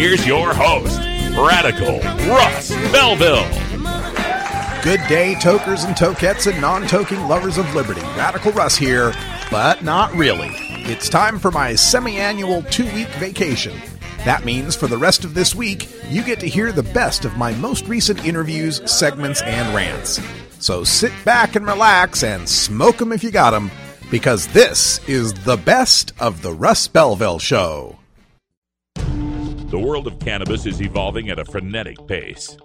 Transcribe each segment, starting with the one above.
here's your host, Radical Russ Belville. Good day, tokers and tokettes and non toking lovers of liberty. Radical Russ here, but not really. It's time for my semi annual two week vacation. That means for the rest of this week, you get to hear the best of my most recent interviews, segments, and rants. So sit back and relax and smoke 'em if you got 'em, because this is the best of the Russ Belville Show. The world of cannabis is evolving at a frenetic pace.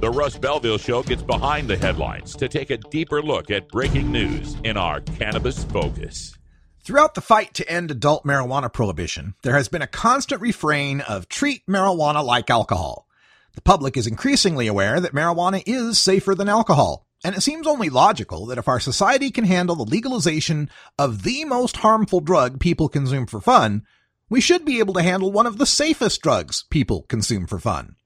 The Russ Belville Show gets behind the headlines to take a deeper look at breaking news in our Cannabis Focus. Throughout the fight to end adult marijuana prohibition, there has been a constant refrain of treat marijuana like alcohol. The public is increasingly aware that marijuana is safer than alcohol, and it seems only logical that if our society can handle the legalization of the most harmful drug people consume for fun, we should be able to handle one of the safest drugs people consume for fun.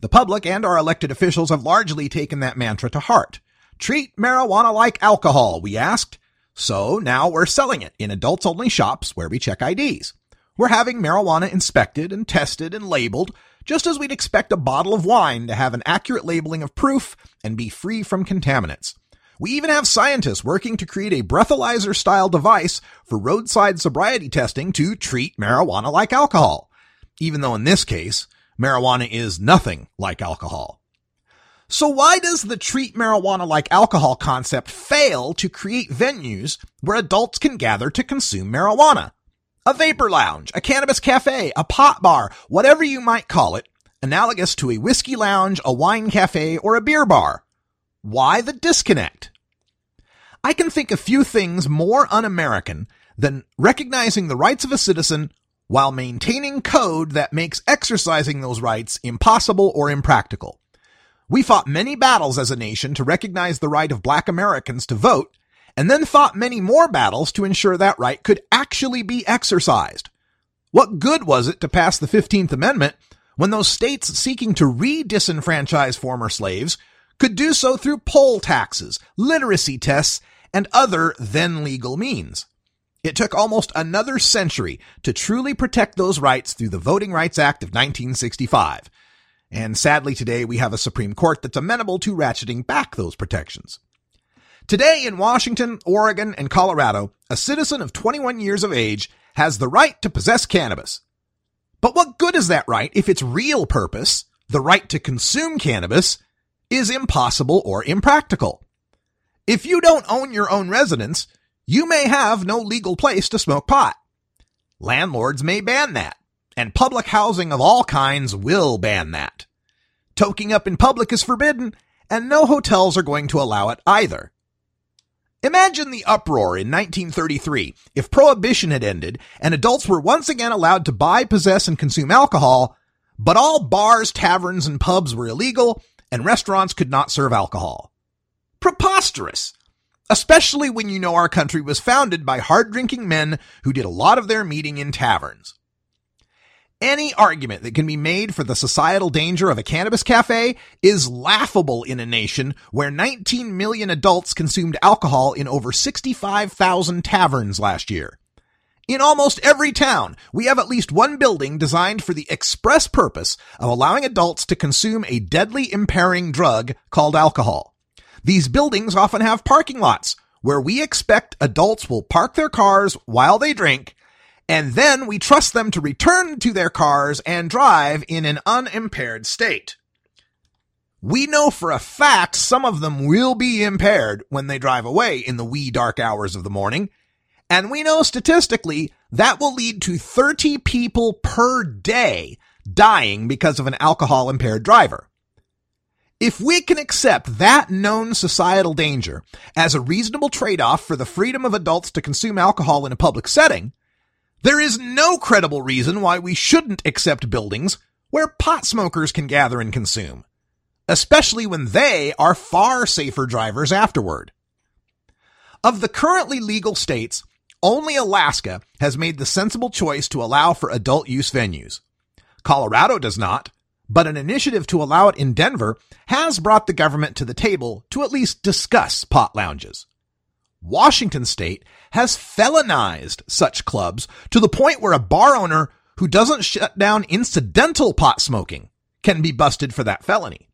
The public and our elected officials have largely taken that mantra to heart. Treat marijuana like alcohol, we asked. So now we're selling it in adults only shops where we check IDs. We're having marijuana inspected and tested and labeled, just as we'd expect a bottle of wine to have an accurate labeling of proof and be free from contaminants. We even have scientists working to create a breathalyzer style device for roadside sobriety testing to treat marijuana like alcohol. Even though in this case, marijuana is nothing like alcohol. So why does the treat marijuana like alcohol concept fail to create venues where adults can gather to consume marijuana? A vapor lounge, a cannabis cafe, a pot bar, whatever you might call it, analogous to a whiskey lounge, a wine cafe, or a beer bar. Why the disconnect? I can think of few things more un-American than recognizing the rights of a citizen while maintaining code that makes exercising those rights impossible or impractical. We fought many battles as a nation to recognize the right of black Americans to vote, and then fought many more battles to ensure that right could actually be exercised. What good was it to pass the 15th Amendment when those states seeking to re-disenfranchise former slaves could do so through poll taxes, literacy tests, and other then legal means. It took almost another century to truly protect those rights through the Voting Rights Act of 1965. And sadly today we have a Supreme Court that's amenable to ratcheting back those protections. Today in Washington, Oregon, and Colorado, a citizen of 21 years of age has the right to possess cannabis. But what good is that right if its real purpose, the right to consume cannabis, is impossible or impractical? If you don't own your own residence, you may have no legal place to smoke pot. Landlords may ban that, and public housing of all kinds will ban that. Toking up in public is forbidden, and no hotels are going to allow it either. Imagine the uproar in 1933 if prohibition had ended and adults were once again allowed to buy, possess, and consume alcohol, but all bars, taverns, and pubs were illegal and restaurants could not serve alcohol. Preposterous! Especially when you know our country was founded by hard drinking men who did a lot of their meeting in taverns. Any argument that can be made for the societal danger of a cannabis cafe is laughable in a nation where 19 million adults consumed alcohol in over 65,000 taverns last year. In almost every town, we have at least one building designed for the express purpose of allowing adults to consume a deadly impairing drug called alcohol. These buildings often have parking lots where we expect adults will park their cars while they drink and then we trust them to return to their cars and drive in an unimpaired state. We know for a fact some of them will be impaired when they drive away in the wee dark hours of the morning, and we know statistically that will lead to 30 people per day dying because of an alcohol impaired driver. If we can accept that known societal danger as a reasonable trade-off for the freedom of adults to consume alcohol in a public setting, there is no credible reason why we shouldn't accept buildings where pot smokers can gather and consume, especially when they are far safer drivers afterward. Of the currently legal states, only Alaska has made the sensible choice to allow for adult use venues. Colorado does not, but an initiative to allow it in Denver has brought the government to the table to at least discuss pot lounges. Washington state has felonized such clubs to the point where a bar owner who doesn't shut down incidental pot smoking can be busted for that felony.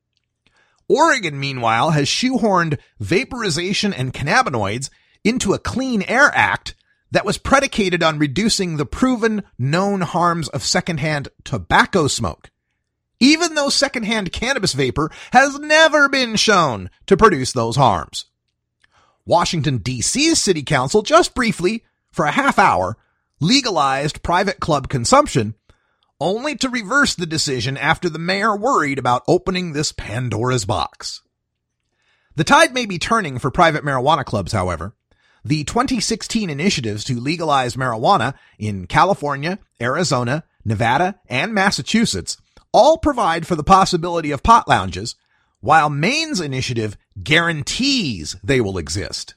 Oregon, meanwhile, has shoehorned vaporization and cannabinoids into a Clean Air Act that was predicated on reducing the proven known harms of secondhand tobacco smoke, even though secondhand cannabis vapor has never been shown to produce those harms. Washington DC's city council just briefly, for a half hour, legalized private club consumption, only to reverse the decision after the mayor worried about opening this Pandora's box. The tide may be turning for private marijuana clubs, however. The 2016 initiatives to legalize marijuana in California, Arizona, Nevada, and Massachusetts all provide for the possibility of pot lounges, while Maine's initiative guarantees they will exist.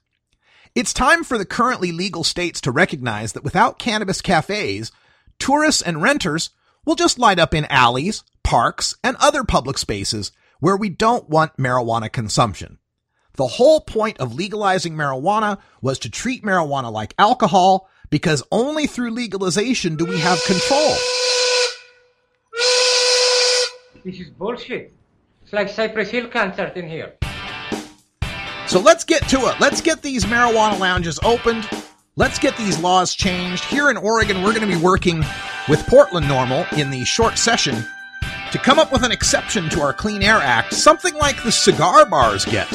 It's time for the currently legal states to recognize that without cannabis cafes, tourists and renters will just light up in alleys, parks, and other public spaces where we don't want marijuana consumption. The whole point of legalizing marijuana was to treat marijuana like alcohol because only through legalization do we have control. This is bullshit. It's like Cypress Hill concert in here. So let's get to it. Let's get these marijuana lounges opened. Let's get these laws changed. Here in Oregon, we're going to be working with Portland NORML in the short session to come up with an exception to our Clean Air Act, something like the cigar bars get.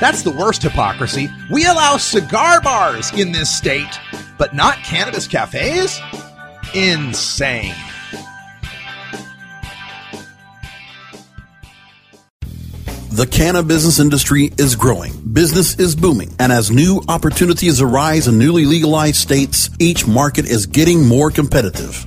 That's the worst hypocrisy. We allow cigar bars in this state, but not cannabis cafes? Insane. The cannabis industry is growing. Business is booming. And as new opportunities arise in newly legalized states, each market is getting more competitive.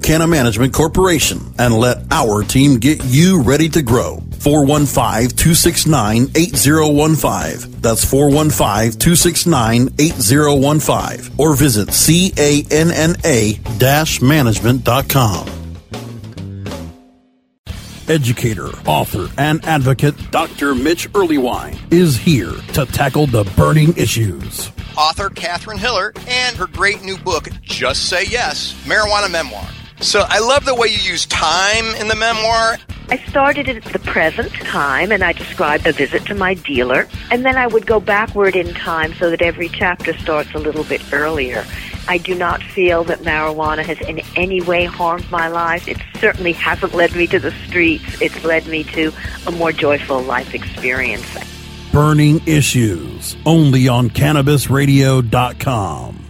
Canna Management Corporation and let our team get you ready to grow. 415-269-8015. That's 415-269-8015. Or visit canna-management.com. Educator, author, and advocate Dr. Mitch Earleywine is here to tackle the burning issues. Author Catherine Hiller and her great new book, Just Say Yes Marijuana Memoir. So I love the way you use time in the memoir. I started at the present time and I described a visit to my dealer, and then I would go backward in time so that every chapter starts a little bit earlier. I do not feel that marijuana has in any way harmed my life. It certainly hasn't led me to the streets. It's led me to a more joyful life experience. Burning Issues, only on CannabisRadio.com.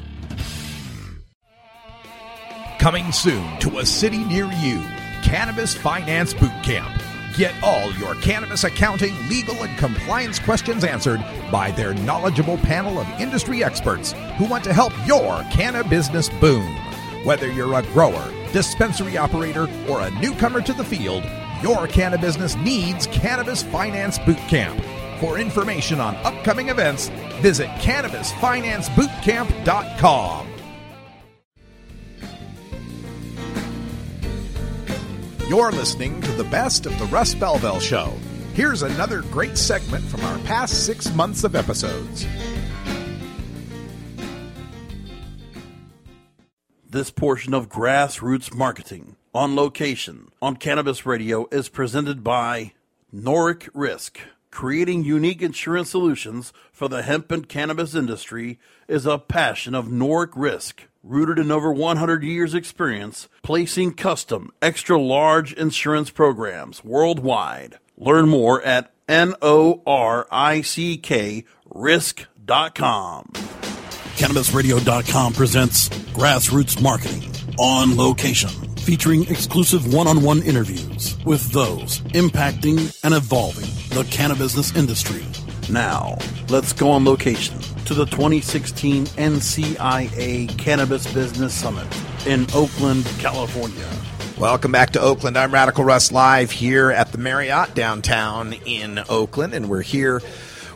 Coming soon to a city near you, Cannabis Finance Boot Camp. Get all your cannabis accounting, legal, and compliance questions answered by their knowledgeable panel of industry experts who want to help your cannabis business boom. Whether you're a grower, dispensary operator, or a newcomer to the field, your cannabis business needs Cannabis Finance Boot Camp. For information on upcoming events, visit CannabisFinanceBootcamp.com. You're listening to the best of the Russ Belville Show. Here's another great segment from our past six months of episodes. This portion of Grassroots Marketing on location on Cannabis Radio is presented by Norick Risk, Creating unique insurance solutions for the hemp and cannabis industry is a passion of Norick Risk, rooted in over 100 years' experience placing custom, extra large insurance programs worldwide. Learn more at N O R I C K risk.com. CannabisRadio.com presents Grassroots Marketing on location, featuring exclusive one on one interviews with those impacting and evolving the cannabis industry. Now, let's go on location to the 2016 NCIA Cannabis Business Summit in Oakland, California. Welcome back to Oakland. I'm Radical Russ live here at the Marriott downtown in Oakland, and we're here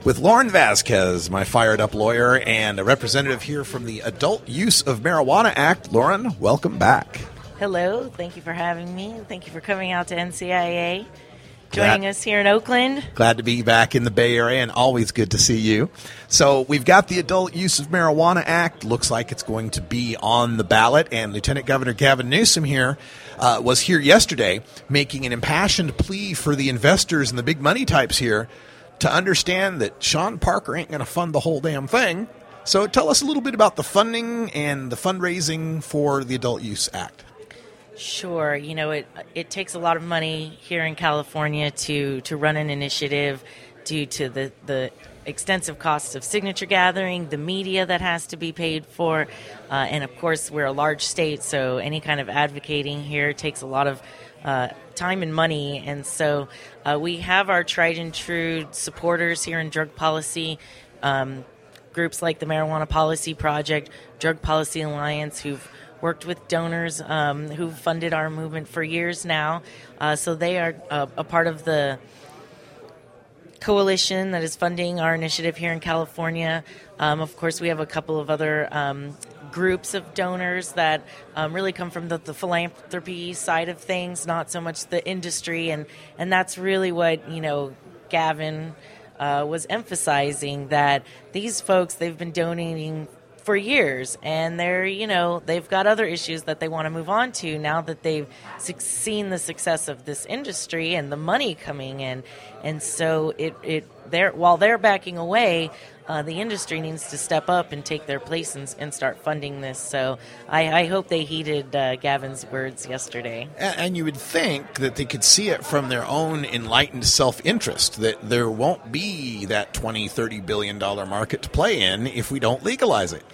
with Lauren Vazquez, my fired up lawyer, and a representative here from the Adult Use of Marijuana Act. Lauren, welcome back. Hello, thank you for having me. Thank you for coming out to NCIA, joining us here in Oakland. Glad to be back in the Bay Area and always good to see you. So, we've got the Adult Use of Marijuana Act. Looks like it's going to be on the ballot, and Lieutenant Governor Gavin Newsom here uh, was here yesterday making an impassioned plea for the investors and the big money types here to understand that Sean Parker ain't going to fund the whole damn thing. So, tell us a little bit about the funding and the fundraising for the Adult Use Act. Sure, you know it. It takes a lot of money here in California to to run an initiative, due to the the extensive costs of signature gathering, the media that has to be paid for, uh, and of course we're a large state, so any kind of advocating here takes a lot of uh, time and money. And so uh, we have our tried and true supporters here in drug policy. Um, groups like the Marijuana Policy Project, Drug Policy Alliance, who've worked with donors um, who've funded our movement for years now. Uh, so they are uh, a part of the coalition that is funding our initiative here in California. Um, of course, we have a couple of other um, groups of donors that um, really come from the, the, philanthropy side of things, not so much the industry, and and that's really what you know, Gavin. Uh, was emphasizing that these folks they've been donating for years and they're you know they've got other issues that they want to move on to now that they've seen the success of this industry and the money coming in. And so it it they're while they're backing away uh, the industry needs to step up and take their place and, and start funding this. So I, I hope they heeded uh, Gavin's words yesterday. And, you would think that they could see it from their own enlightened self interest that there won't be that 20, 30 billion dollar market to play in if we don't legalize it.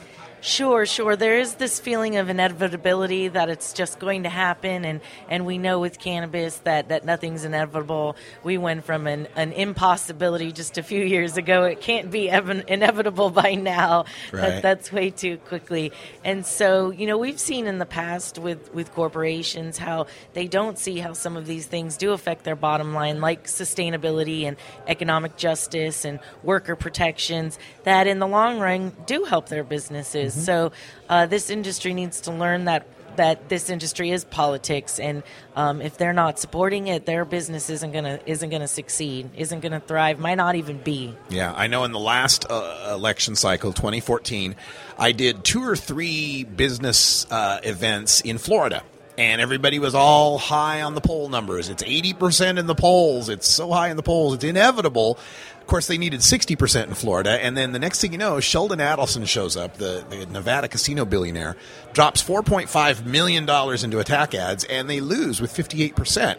Sure, sure. There is this feeling of inevitability that it's just going to happen, and, and we know with cannabis that, that nothing's inevitable. We went from an, an impossibility just a few years ago. It can't be ev- inevitable by now. Right. That, that's way too quickly. And so, you know, we've seen in the past with, with corporations how they don't see how some of these things do affect their bottom line, like sustainability and economic justice and worker protections, that in the long run do help their businesses. So uh, this industry needs to learn that that this industry is politics, and um, if they're not supporting it, their business isn't gonna isn't gonna succeed, isn't gonna thrive, might not even be. Yeah, I know in the last uh, election cycle, 2014, I did two or three business uh, events in Florida. And everybody was all high on the poll numbers. It's 80% in the polls. It's so high in the polls. It's inevitable. Of course, they needed 60% in Florida. And then the next thing you know, Sheldon Adelson shows up, the, the Nevada casino billionaire, drops $4.5 million into attack ads, and they lose with 58%.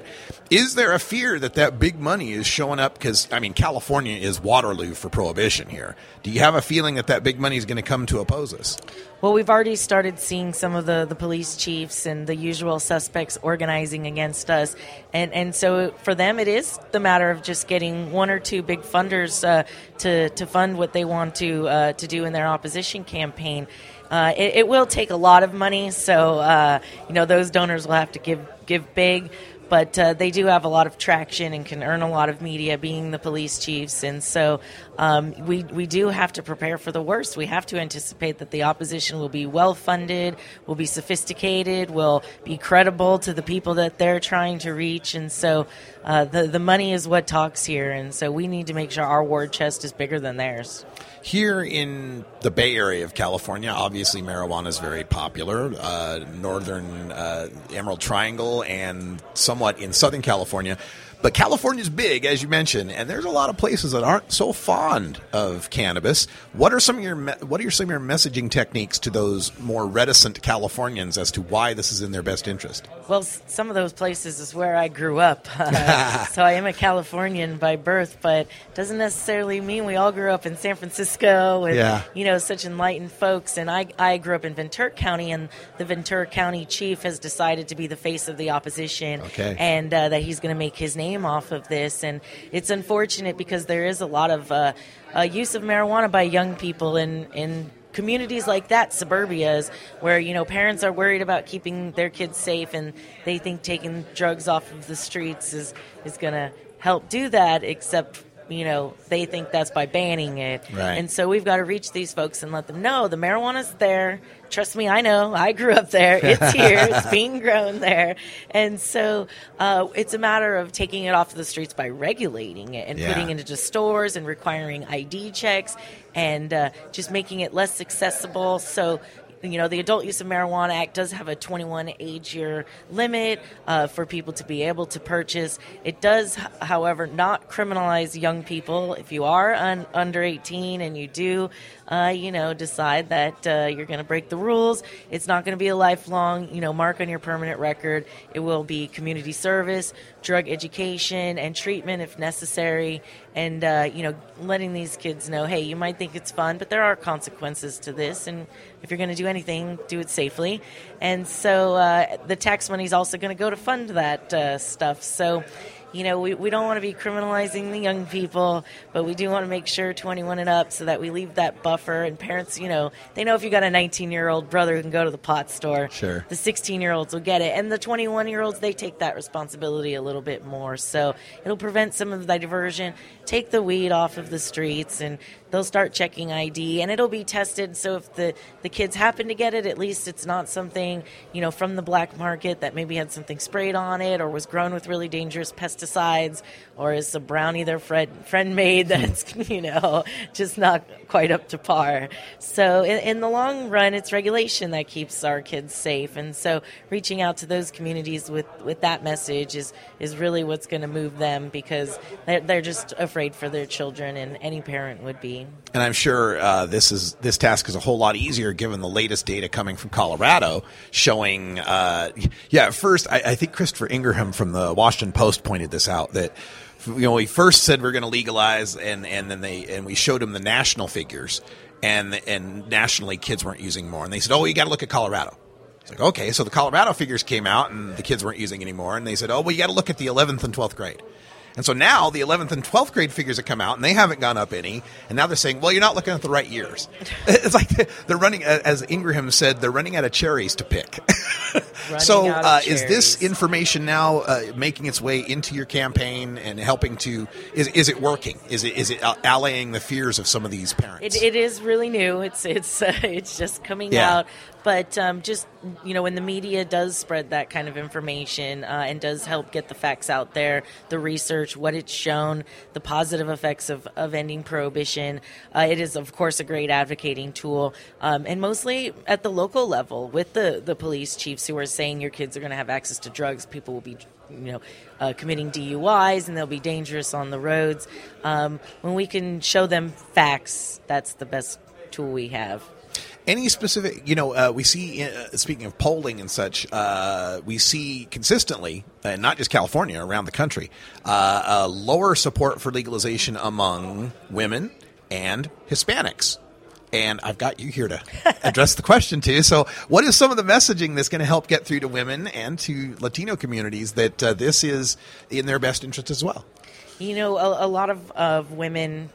Is there a fear that that big money is showing up? Because, I mean, California is Waterloo for prohibition here. Do you have a feeling that that big money is going to come to oppose us? Well, we've already started seeing some of the, the police chiefs and the usual suspects organizing against us. And, and so for them, it is the matter of just getting one or two big funders uh, to, to fund what they want to, uh, to do in their opposition campaign. Uh, it, it, will take a lot of money, so uh, you know those donors will have to give give big but uh, they do have a lot of traction and can earn a lot of media being the police chiefs. And so um, we, we do have to prepare for the worst. We have to anticipate that the opposition will be well funded will be sophisticated will be credible to the people that they're trying to reach. And so uh, the, the money is what talks here and so we need to make sure our war chest is bigger than theirs here in the Bay Area of California, obviously marijuana is very popular. Uh, northern uh, Emerald Triangle and somewhat in Southern California. But California's big, as you mentioned, and there's a lot of places that aren't so fond of cannabis. What are some of your what are your, some of your messaging techniques to those more reticent Californians as to why this is in their best interest? Well, s- some of those places is where I grew up. so I am a Californian by birth, but doesn't necessarily mean we all grew up in San Francisco with Yeah. you know such enlightened folks. And I I grew up in Ventura County, and the Ventura County chief has decided to be the face of the opposition, Okay. and uh, that he's going to make his name off of this. And it's unfortunate because there is a lot of uh, uh, use of marijuana by young people in in communities like that, suburbias, where you know parents are worried about keeping their kids safe, and they think taking drugs off of the streets is is going to help do that. Except you know they think that's by banning it, Right. and so we've got to reach these folks and let them know the marijuana's there. Trust me, I know. I grew up there. It's here. it's being grown there, and so uh, it's a matter of taking it off the streets by regulating it and Yeah. putting it into stores and requiring ID checks and uh, just making it less accessible. So. You know, the Adult Use of Marijuana Act does have a 21 age year limit uh, for people to be able to purchase. It does, however, not criminalize young people. If you are un- under 18 and you do, uh, you know, decide that uh, you're going to break the rules, it's not going to be a lifelong, you know, mark on your permanent record. It will be community service, drug education, and treatment if necessary. And, uh, you know, letting these kids know, hey, you might think it's fun, but there are consequences to this. And if you're going to do anything, do it safely. And so uh, the tax money is also going to go to fund that uh, stuff. So, you know, we, we don't want to be criminalizing the young people, but we do want to make sure 21 and up so that we leave that buffer. And parents, you know, they know if you got a 19 year old brother who can go to the pot store, Sure. the 16 year olds will get it. And the 21 year olds, they take that responsibility a little bit more. So it'll prevent some of the diversion, take the weed off of the streets, and they'll start checking ID and it'll be tested. So if the, the kids happen to get it, at least it's not something, you know, from the black market that maybe had something sprayed on it or was grown with really dangerous pesticides or is the brownie their friend, friend made that's, you know, just not quite up to par. So in, in the long run, it's regulation that keeps our kids safe. And so reaching out to those communities with, with that message is, is really what's going to move them because they're, they're just afraid for their children and any parent would be. And I'm sure uh, this is this task is a whole lot easier given the latest data coming from Colorado showing. Uh, yeah, first I, I think Christopher Ingraham from the Washington Post pointed this out that you know we first said we're going to legalize and and then they and we showed them the national figures and and nationally kids weren't using more and they said oh you got to look at Colorado. It's like okay, so the Colorado figures came out and the kids weren't using anymore and they said oh well you got to look at the 11th and 12th grade. And so now the 11th and 12th grade figures have come out and they haven't gone up any. And now they're saying, well, you're not looking at the right years. It's like they're running, as Ingraham said, they're running out of cherries to pick. so uh, is this information now uh, making its way into your campaign and helping to, is, is it working? Is it, is it uh, allaying the fears of some of these parents? It, it is really new. It's it's uh, it's just coming Yeah. out. But um, just you know, when the media does spread that kind of information uh, and does help get the facts out there, the research, what it's shown, the positive effects of, of ending prohibition, uh, it is of course a great advocating tool, um, and mostly at the local level with the the police chiefs who are saying your kids are going to have access to drugs, people will be you know, uh, committing DUIs and they'll be dangerous on the roads. Um, when we can show them facts, that's the best tool we have. Any specific, you know, uh, we see, uh, speaking of polling and such, uh, we see consistently, and not just California, around the country, uh, uh, lower support for legalization among women and Hispanics. And I've got you here to address the question too. So, what is some of the messaging that's going to help get through to women and to Latino communities that uh, this is in their best interest as well? You know, a, a lot of, of women,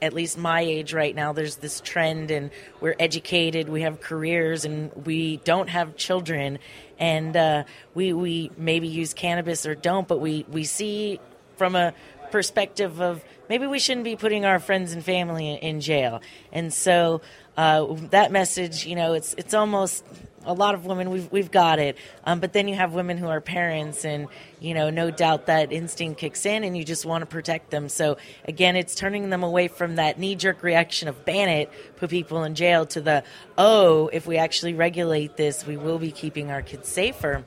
at least my age right now, there's this trend, and we're educated, we have careers, and we don't have children, and uh, we we maybe use cannabis or don't, but we we see from a perspective of maybe we shouldn't be putting our friends and family in, jail, and so uh, that message, you know, it's it's almost a lot of women we've we've got it, um, but then you have women who are parents, and you know, no doubt that instinct kicks in, and you just want to protect them. So again, it's turning them away from that knee jerk reaction of ban it, put people in jail, to the oh, if we actually regulate this, we will be keeping our kids safer.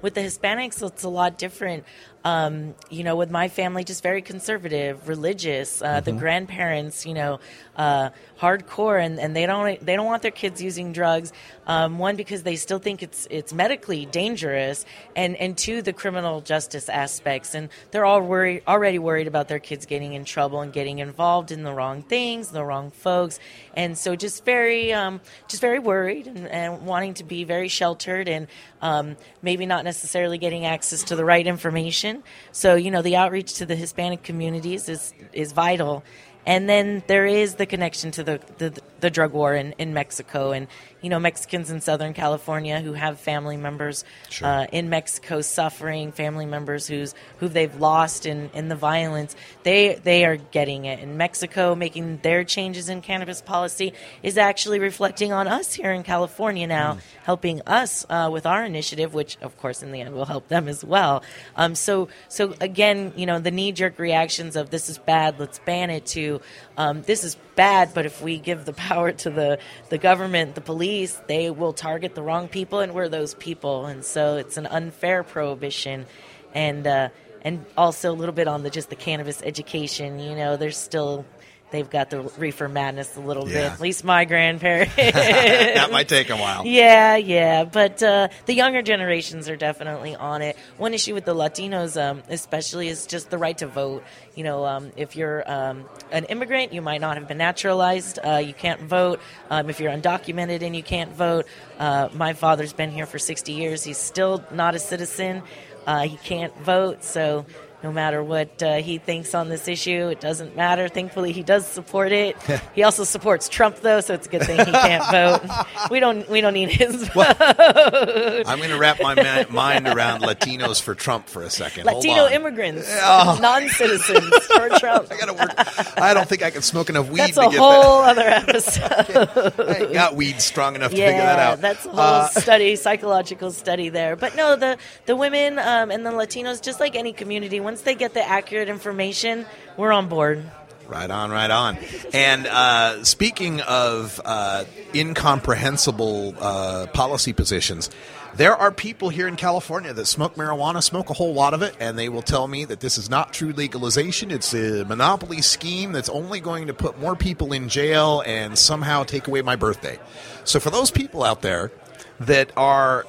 with the Hispanics, it's a lot different. Um, you know, with my family, just very conservative, religious. Uh, The Mhm. grandparents, you know, uh, hardcore, and, and they don't they don't want their kids using drugs. Um, one because they still think it's it's medically dangerous, and and two the criminal justice aspects, and they're all worried already worried about their kids getting in trouble and getting involved in the wrong things, the wrong folks, and so just very um, just very worried and, and wanting to be very sheltered and um, maybe not necessarily getting access to the right information. So you know the outreach to the Hispanic communities is is vital. And then there is the connection to the, the, the drug war in, in Mexico. And, you know, Mexicans in Southern California who have family members Sure. uh, in Mexico suffering, family members who's, who they've lost in, in the violence, they, they are getting it. And Mexico making their changes in cannabis policy is actually reflecting on us here in California now, Mm. helping us uh, with our initiative, which, of course, in the end will help them as well. Um, so, so again, you know, the knee jerk reactions of this is bad, let's ban it, to um, this is bad, but if we give the power to the, the government, the police, they will target the wrong people, and we're those people. And so it's an unfair prohibition. And, uh, and also a little bit on the just the cannabis education. You know, there's still they've got the reefer madness a little bit. At least my grandparents. that might take a while. Yeah, yeah, but uh, the younger generations are definitely on it. One issue with the Latinos, um, especially, is just the right to vote. You know, um, if you're um, an immigrant, you might not have been naturalized. Uh, you can't vote. Um, if you're undocumented and you can't vote, uh, my father's been here for 60 years. He's still not a citizen. Uh, he can't vote, so no matter what uh, he thinks on this issue, it doesn't matter. Thankfully, he does support it. he also supports Trump, though, so it's a good thing he can't vote. We don't. We don't need his vote. I'm going to wrap my ma- mind around Latinos for Trump for a second. Hold Latino immigrants, Oh. non-citizens for Trump. I gotta work. I don't think I can smoke enough weed That's to a get whole other episode. that. I ain't got weed strong enough to figure that out. that's a whole Uh, study, psychological study there. But no, the the women um, and the Latinos, just like any community, once they get the accurate information, we're on board. Right on, right on. And uh, speaking of uh, incomprehensible uh, policy positions, there are people here in California that smoke marijuana, smoke a whole lot of it, and they will tell me that this is not true legalization. It's a monopoly scheme that's only going to put more people in jail and somehow take away my birthday. So, for those people out there that are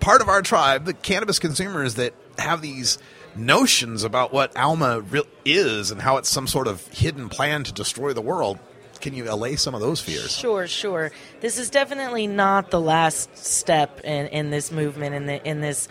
part of our tribe, the cannabis consumers that have these notions about what Alma re- is and how it's some sort of hidden plan to destroy the world, can you allay some of those fears? Sure, sure. This is definitely not the last step in, in this movement in the in this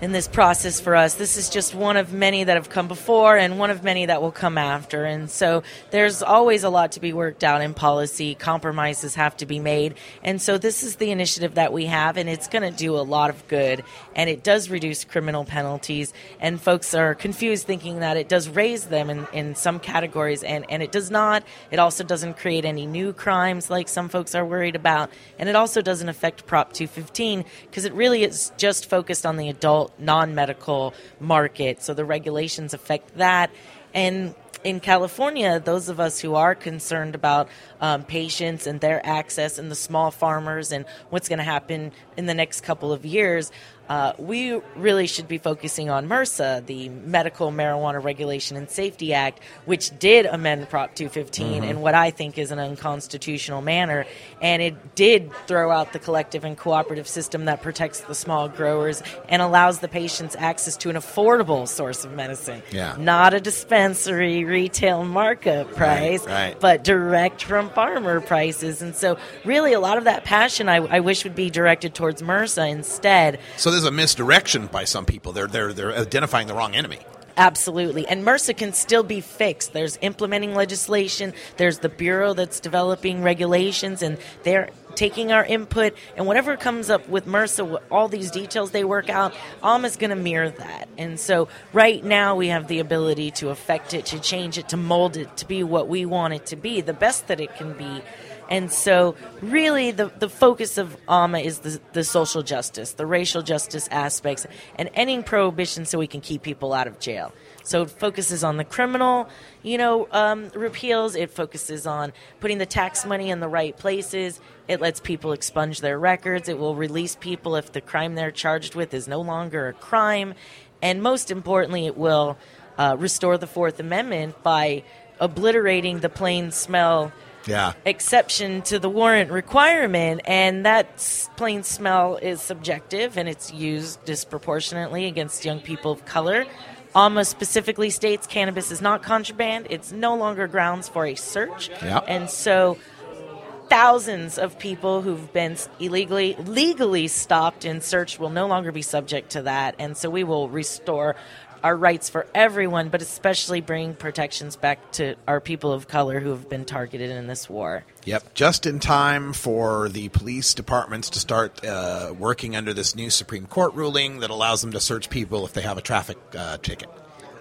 in this process for us. This is just one of many that have come before and one of many that will come after. And so there's always a lot to be worked out in policy. Compromises have to be made. And so this is the initiative that we have, and it's going to do a lot of good. And it does reduce criminal penalties. And folks are confused thinking that it does raise them in, in some categories, and, and it does not. It also doesn't create any new crimes like some folks are worried about. And it also doesn't affect Prop 215 because it really is just focused on the adult non medical market. So the regulations affect that. And in California, those of us who are concerned about um, patients and their access and the small farmers and what's going to happen in the next couple of years, uh, we really should be focusing on MRSA, the Medical Marijuana Regulation and Safety Act, which did amend Prop 215 Mhm. in what I think is an unconstitutional manner. And it did throw out the collective and cooperative system that protects the small growers and allows the patients access to an affordable source of medicine. Yeah. Not a dispensary retail markup price, right. but direct from farmer prices. And so, really, a lot of that passion I, I wish would be directed towards MRSA instead. So there's a misdirection by some people. They're they're they're identifying the wrong enemy. Absolutely. And MRSA can still be fixed. There's implementing legislation, there's the Bureau that's developing regulations, and they're taking our input. And whatever comes up with MRSA, all these details they work out, ALM is going to mirror that. And so right now we have the ability to affect it, to change it, to mold it to be what we want it to be, the best that it can be. And so, really, the, the focus of AMA is the, the social justice, the racial justice aspects, and ending prohibition so we can keep people out of jail. So it focuses on the criminal, you know, um, repeals. It focuses on putting the tax money in the right places. It lets people expunge their records. It will release people if the crime they're charged with is no longer a crime. And most importantly, it will uh, restore the Fourth Amendment by obliterating the plain smell Yeah. exception to the warrant requirement, and that plain smell is subjective and it's used disproportionately against young people of color. AMA specifically states cannabis is not contraband. It's no longer grounds for a search. Yeah. And so thousands of people who've been illegally legally stopped and searched will no longer be subject to that and so we will restore our rights for everyone but especially bring protections back to our people of color who have been targeted in this war Yep, just in time for the police departments to start uh, working under this new Supreme Court ruling that allows them to search people if they have a traffic uh, ticket.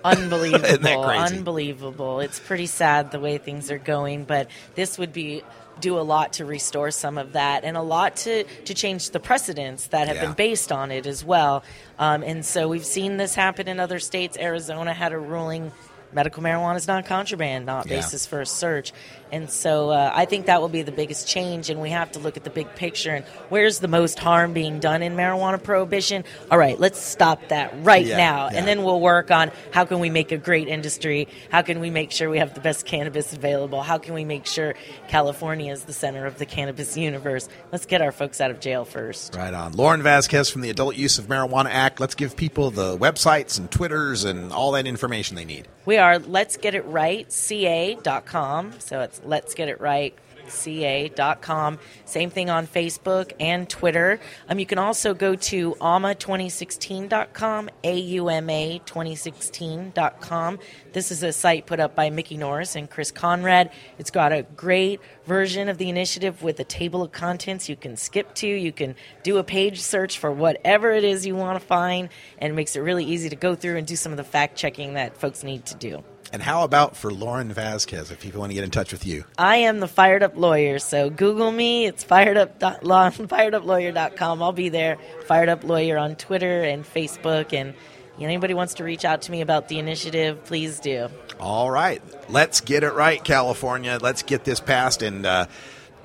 unbelievable Isn't that crazy? unbelievable it's pretty sad the way things are going but this would be do a lot to restore some of that and a lot to, to change the precedents that have Yeah. been based on it as well um, and so we've seen this happen in other states arizona had a ruling medical marijuana is not contraband not Yeah. basis for a search and so uh, i think that will be the biggest change and we have to look at the big picture and where's the most harm being done in marijuana prohibition all right let's stop that right Yeah, now yeah. and then we'll work on how can we make a great industry how can we make sure we have the best cannabis available how can we make sure california is the center of the cannabis universe let's get our folks out of jail first Right on. Lauren Vazquez from the Adult Use of Marijuana Act. Let's give people the websites and Twitters and all that information they need. we are let's get it right ca.com so it's let's get it right ca.com same thing on facebook and twitter. Um, you can also go to ama2016.com auma 2016.com this is a site put up by mikki norris and chris conrad. It's got a great version of the initiative with a table of contents you can skip to. You can do a page search for whatever it is you want to find and it makes it really easy to go through and do some of the fact checking that folks need to do And how about for Lauren Vazquez if people want to get in touch with you? I am the fired up lawyer, so Google me. It's fired up fireduplawyer.com. I'll be there. Fired up lawyer on Twitter and Facebook, and you know, anybody wants to reach out to me about the initiative, please do. All right. Let's get it right, California. Let's get this passed and uh,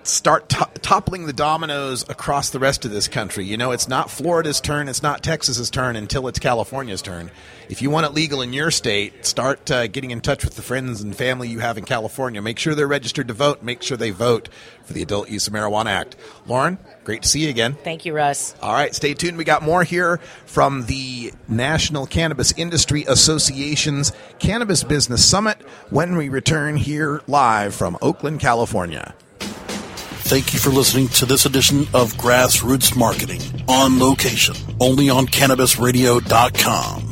start to- toppling the dominoes across the rest of this country. You know, it's not Florida's turn, it's not Texas's turn until it's California's turn. If you want it legal in your state, start uh, getting in touch with the friends and family you have in California. Make sure they're registered to vote. Make sure they vote for the Adult Use of Marijuana Act. Lauren, great to see you again. Thank you, Russ. All right, stay tuned. We got more here from the National Cannabis Industry Association's Cannabis Business Summit when we return here live from Oakland, California. Thank you for listening to this edition of Grassroots Marketing on location, only on CannabisRadio.com.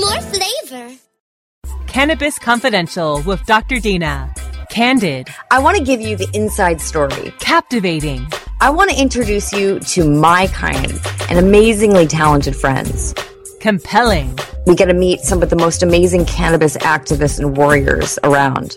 more flavor. Cannabis Confidential with Dr. Dina. Candid. I want to give you the inside story. Captivating. I want to introduce you to my kind and amazingly talented friends. Compelling. We get to meet some of the most amazing cannabis activists and warriors around.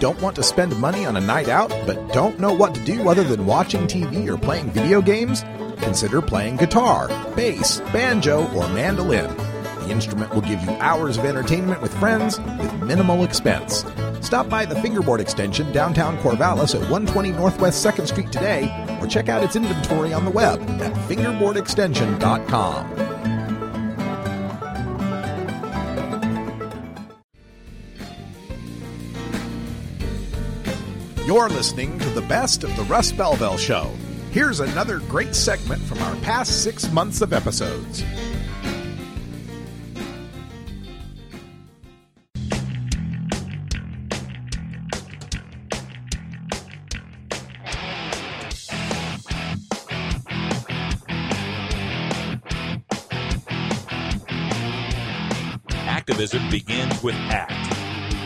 Don't want to spend money on a night out, but don't know what to do other than watching TV or playing video games? Consider playing guitar, bass, banjo, or mandolin. The instrument will give you hours of entertainment with friends with minimal expense. Stop by the Fingerboard Extension downtown Corvallis at 120 Northwest 2nd Street today or check out its inventory on the web at fingerboardextension.com. You're listening to the best of the Russ Belville Show. Here's another great segment from our past six months of episodes. Activism begins with ACT.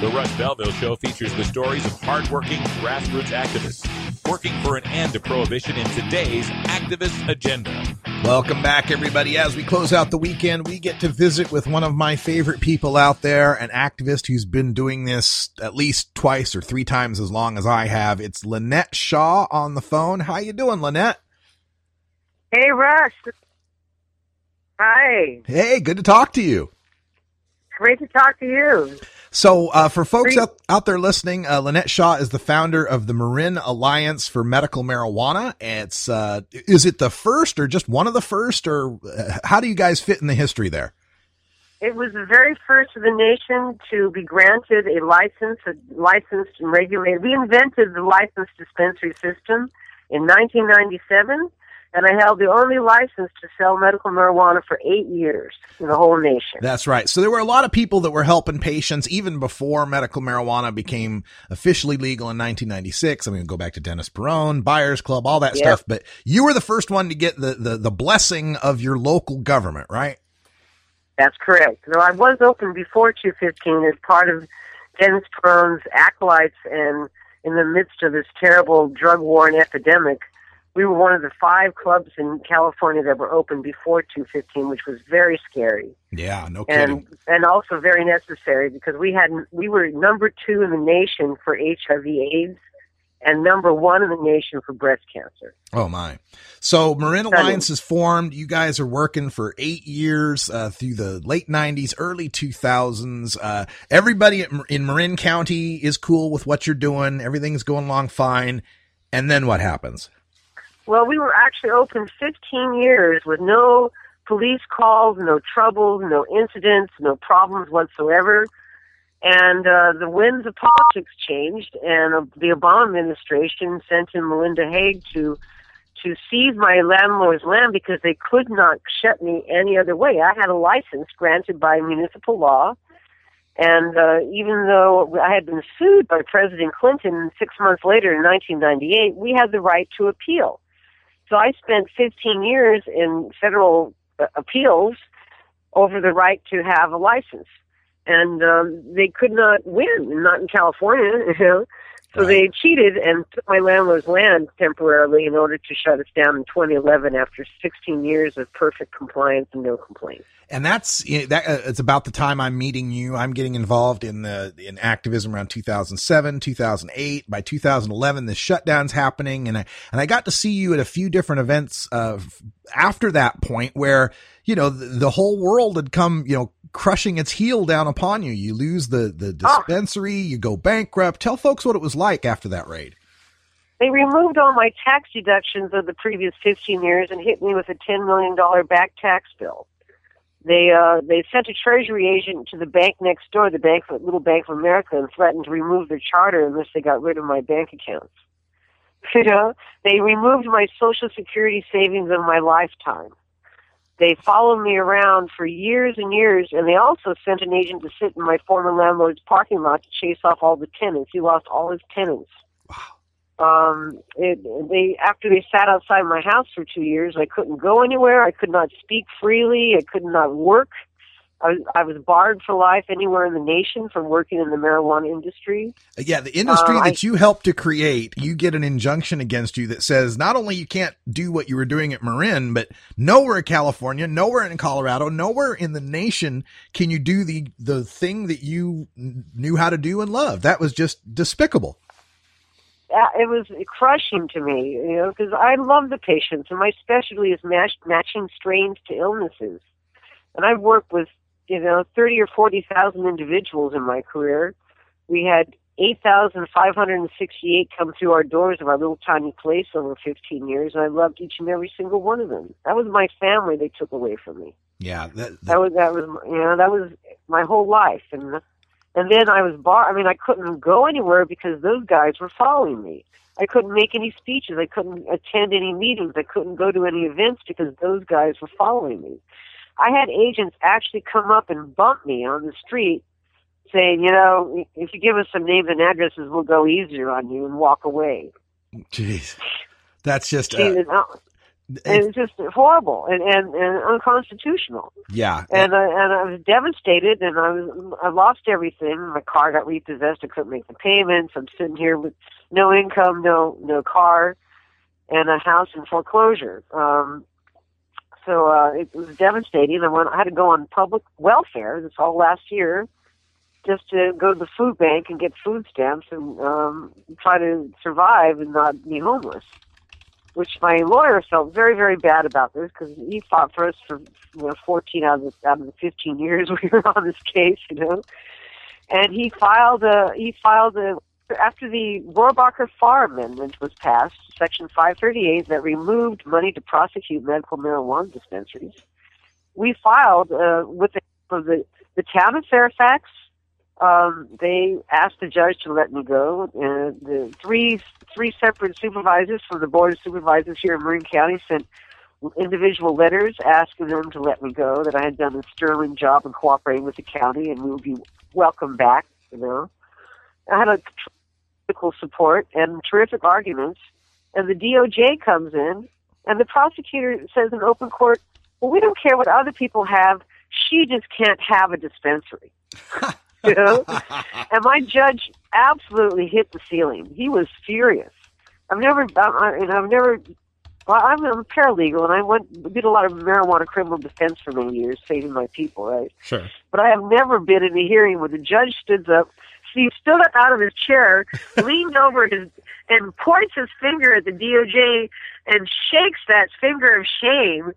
The Russ Belville Show features the stories of hardworking grassroots activists working for an end to prohibition in today's activist agenda. Welcome back, everybody. As we close out the weekend, we get to visit with one of my favorite people out there, an activist who's been doing this at least twice or three times as long as I have. It's Lynette Shaw on the phone. How you doing, Lynette? Hey, Russ. Hi. Hey, good to talk to you. Great to talk to you. So, uh, for folks out, out there listening, uh, Lynette Shaw is the founder of the Marin Alliance for Medical Marijuana. It's uh, is it the first, or just one of the first, or uh, how do you guys fit in the history there? It was the very first of the nation to be granted a license, a licensed and regulated. We invented the licensed dispensary system in 1997, and I held the only license to sell medical marijuana for eight years in the whole nation. That's right. So there were a lot of people that were helping patients even before medical marijuana became officially legal in 1996. I mean, go back to Dennis Peron, Buyers Club, all that Yep. stuff. But you were the first one to get the, the, the blessing of your local government, right? That's correct. Though I was open before 215 as part of Dennis Peron's acolytes and in the midst of this terrible drug war and epidemic, we were one of the five clubs in California that were open before 215, which was very scary Yeah, no kidding. and and also very necessary because we had we were number two in the nation for HIV/AIDS and number one in the nation for breast cancer. Oh my! So Marin Alliance is formed. You guys are working for eight years uh, through the late '90s, early 2000s. Uh, everybody in Marin County is cool with what you're doing. Everything's going along fine. And then what happens? Well, we were actually open 15 years with no police calls, no troubles, no incidents, no problems whatsoever. And uh, the winds of politics changed, and uh, the Obama administration sent in Melinda Haag to to seize my landlord's land because they could not shut me any other way. I had a license granted by municipal law, and uh, even though I had been sued by President Clinton six months later in 1998, we had the right to appeal. So I spent 15 years in federal uh, appeals over the right to have a license. And um, they could not win, not in California, you know. So they cheated and took my landlord's land temporarily in order to shut us down in 2011 after 16 years of perfect compliance and no complaints. And that's that. Uh, it's about the time I'm meeting you. I'm getting involved in the in activism around 2007, 2008. By 2011, the shutdown's happening, and I and I got to see you at a few different events uh, after that point, where you know the, the whole world had come, you know, crushing its heel down upon you. You lose the the dispensary, you go bankrupt. Tell folks what it was like after that raid. They removed all my tax deductions of the previous 15 years and hit me with a $10 million back tax bill. They uh, they sent a treasury agent to the bank next door, the bank, little Bank of America, and threatened to remove their charter unless they got rid of my bank accounts. You know, they removed my Social Security savings of my lifetime. They followed me around for years and years, and they also sent an agent to sit in my former landlord's parking lot to chase off all the tenants. He lost all his tenants. Um, it, they after they sat outside my house for two years, I couldn't go anywhere. I could not speak freely. I could not work. I was, I was barred for life anywhere in the nation from working in the marijuana industry. Yeah, the industry I- that you helped to create, you get an injunction against you that says not only you can't do what you were doing at Marin, but nowhere in California, nowhere in Colorado, nowhere in the nation can you do the the thing that you knew how to do and love. That was just despicable. uh, it was crushing to me, you know, because I love the patients, and my specialty is match, matching strains to illnesses. And I've worked with you know, 30 or 40,000 individuals in my career. We had 8,568 come through our doors of our little tiny place over 15 years, and I loved each and every single one of them. That was my family they took away from me. Yeah, that, that, That was that was you know that was my whole life, and and then I was bar. I mean, I couldn't go anywhere because those guys were following me. I couldn't make any speeches. I couldn't attend any meetings. I couldn't go to any events because those guys were following me. I had agents actually come up and bump me on the street saying, you know, if you give us some names and addresses, we'll go easier on you and walk away. jeez, that's just uh, and it's just horrible and, and, and unconstitutional. yeah. And I, and I was devastated, and I was I lost everything. My car got repossessed. I couldn't make the payments. I'm sitting here with no income, no no car, and a house in foreclosure. Um, so uh, it was devastating. I went. I had to go on public welfare. This all last year, just to go to the food bank and get food stamps and um, try to survive and not be homeless. Which my lawyer felt very, very bad about this because he fought for us for you know 14 out of the, out of the 15 years we were on this case, you know. And he filed a he filed a after the Rohrabacher Farr Amendment was passed, Section 538, that removed money to prosecute medical marijuana dispensaries. We filed uh, with the, the the town of Fairfax. Um, they asked the judge to let me go. And the three three separate supervisors from the board of supervisors here in Marin County sent individual letters asking them to let me go. That I had done a sterling job in cooperating with the county, and we would be welcome back. You know, I had a critical support and terrific arguments, and the DOJ comes in, and the prosecutor says in open court, "Well, we don't care what other people have. She just can't have a dispensary." you know, and my judge absolutely hit the ceiling. He was furious. I've never, I, I- and I've never. Well, I'm a paralegal, and I went did a lot of marijuana criminal defense for many years, saving my people, right? Sure. But I have never been in a hearing where the judge stood up. He stood up out of his chair, leaned over his, and points his finger at the DOJ and shakes that finger of shame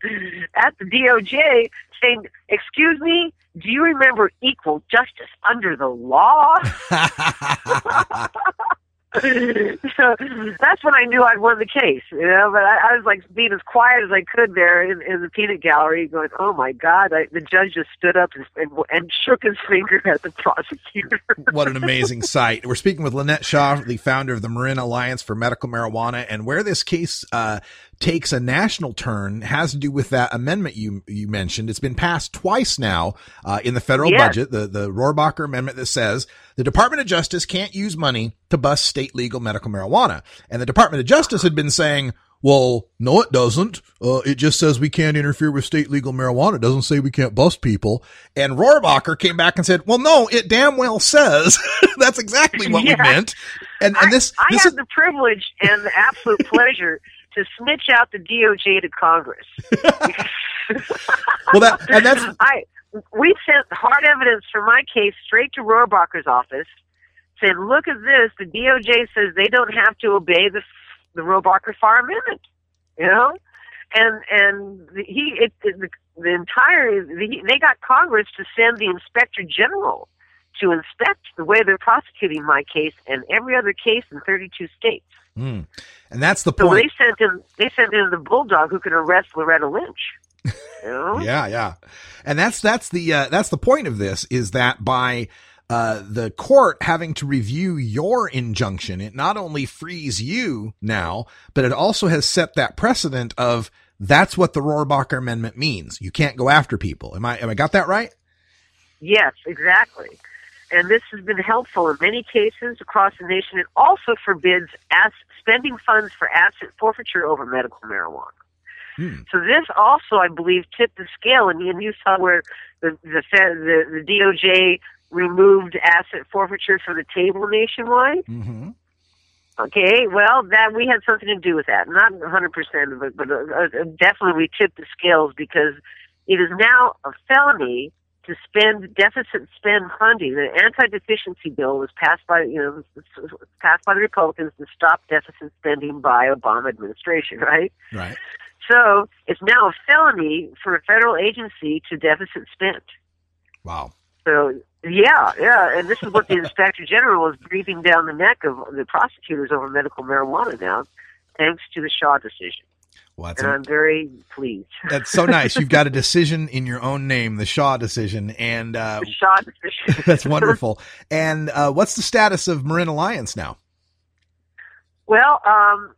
at the DOJ, saying, "Excuse me, do you remember equal justice under the law?" so that's when I knew I'd won the case, you know. But I, I was like being as quiet as I could there in, in the peanut gallery, going, "Oh my God!" I, the judge just stood up and, and, and shook his finger at the prosecutor. what an amazing sight. We're speaking with Lynette Shaw, the founder of the Marin Alliance for Medical Marijuana, and where this case uh, takes a national turn has to do with that amendment you you mentioned. It's been passed twice now uh, in the federal Yes. budget, the the Rohrabacher amendment that says the Department of Justice can't use money to bust state legal medical marijuana, and the Department of Justice had been saying. Well, no, it doesn't. Uh, it just says we can't interfere with state legal marijuana. It doesn't say we can't bust people. And Rohrabacher came back and said, well, no, it damn well says that's exactly what Yeah. we meant. And, and this, I this have is, the privilege and the absolute pleasure to snitch out the DOJ to Congress. well, that, and that's, I we sent hard evidence for my case straight to Rohrabacher's office, saying, "Look at this. The DOJ says they don't have to obey the the Rohrabacher Farr Amendment." You know, and and the, he it, it, the, the entire the, they got Congress to send the Inspector General to inspect the way they're prosecuting my case and every other case in 32 states. mm, and that's the So point. they sent in they sent in the bulldog who could arrest Loretta Lynch. You know? Yeah, yeah. And that's that's the uh, that's the point of this is that by uh, the court having to review your injunction, it not only frees you now, but it also has set that precedent of that's what the Rohrabacher Amendment means. You can't go after people. Am I am I got that right? Yes, exactly. And this has been helpful in many cases across the nation. It also forbids spending funds for asset forfeiture over medical marijuana. So this also, I believe, tipped the scale. And you, saw where the the, Fed, the the DOJ removed asset forfeiture from the table nationwide. Mm-hmm. Okay, well, that we had something to do with that. Not 100% of it, but uh, uh, definitely we tipped the scales because it is now a felony to spend deficit spend funding. The anti-deficiency bill was passed by you know passed by the Republicans to stop deficit spending by Obama administration, right? Right. So it's now a felony for a federal agency to deficit spend. Wow. So yeah, yeah, and this is what the inspector general is breathing down the neck of the prosecutors over medical marijuana now, thanks to the Shaw decision. Well, and I'm very pleased. That's so nice. You've got a decision in your own name, the Shaw decision, and uh, the Shaw decision. that's wonderful. And uh, what's the status of Marin Alliance now? Well, um,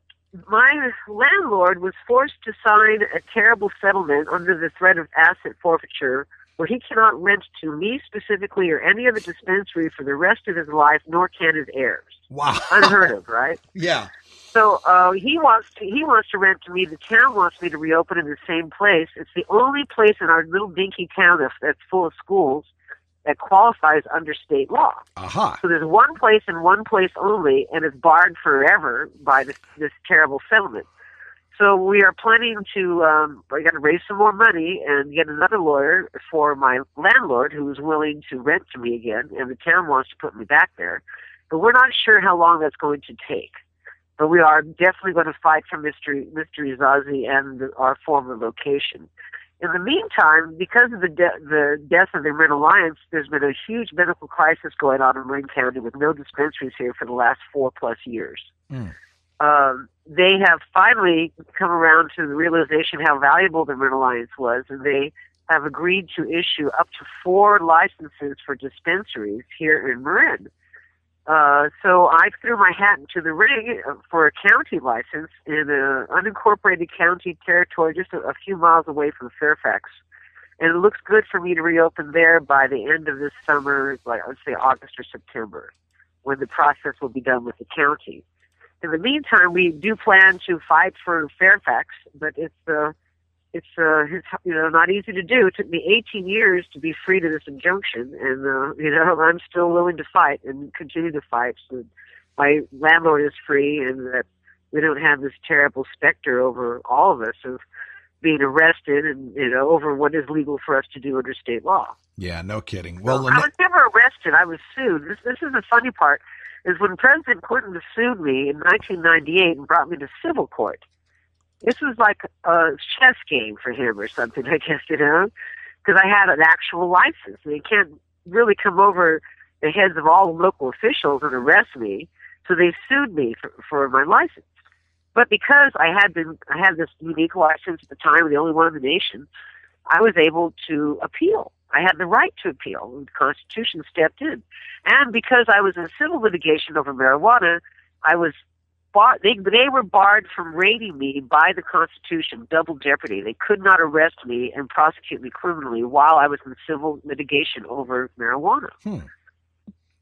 my landlord was forced to sign a terrible settlement under the threat of asset forfeiture where he cannot rent to me specifically or any other dispensary for the rest of his life, nor can his heirs. Wow. Unheard of, right? Yeah. So uh, he wants to he wants to rent to me. The town wants me to reopen in the same place. It's the only place in our little dinky town that's, that's full of schools that qualifies under state law. Uh-huh. So there's one place and one place only, and it's barred forever by this this terrible settlement. So we are planning to. Um, I got to raise some more money and get another lawyer for my landlord, who is willing to rent to me again, and the town wants to put me back there. But we're not sure how long that's going to take. But we are definitely going to fight for Mr. Mr. Izazi and the, our former location. In the meantime, because of the de- the death of the Marin Alliance, there's been a huge medical crisis going on in Marin County with no dispensaries here for the last four plus years. Um, they have finally come around to the realization how valuable the Marin Alliance was, and they have agreed to issue up to four licenses for dispensaries here in Marin. Uh, so I threw my hat into the ring for a county license in an unincorporated county territory just a, a few miles away from Fairfax. And it looks good for me to reopen there by the end of this summer, like let's say August or September, when the process will be done with the county. In the meantime, we do plan to fight for Fairfax, but it's uh, it's uh, it's you know not easy to do. It took me 18 years to be free to this injunction, and uh, you know I'm still willing to fight and continue to fight. So my landlord is free, and that we don't have this terrible specter over all of us of being arrested and you know over what is legal for us to do under state law. Yeah, no kidding. Well, I was never arrested. I was sued. This, this is the funny part: is when President Clinton sued me in 1998 and brought me to civil court. This was like a chess game for him or something, I guess, you know, because I had an actual license. And he can't really come over the heads of all the local officials and arrest me. So they sued me for, for my license. But because I had been, I had this unique license at the time, the only one in the nation, I was able to appeal. I had the right to appeal. The Constitution stepped in. And because I was in civil litigation over marijuana, I was bar- they, they were barred from raiding me by the Constitution, double jeopardy. They could not arrest me and prosecute me criminally while I was in civil litigation over marijuana. Hmm.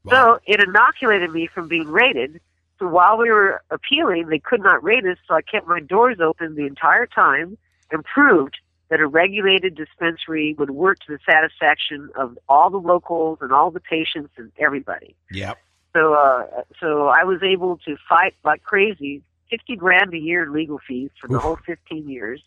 So it inoculated me from being raided. So while we were appealing, they could not raid us, so I kept my doors open the entire time and proved that a regulated dispensary would work to the satisfaction of all the locals and all the patients and everybody. Yep. So, uh, so I was able to fight like crazy, fifty grand a year in legal fees for the Oof. whole fifteen years.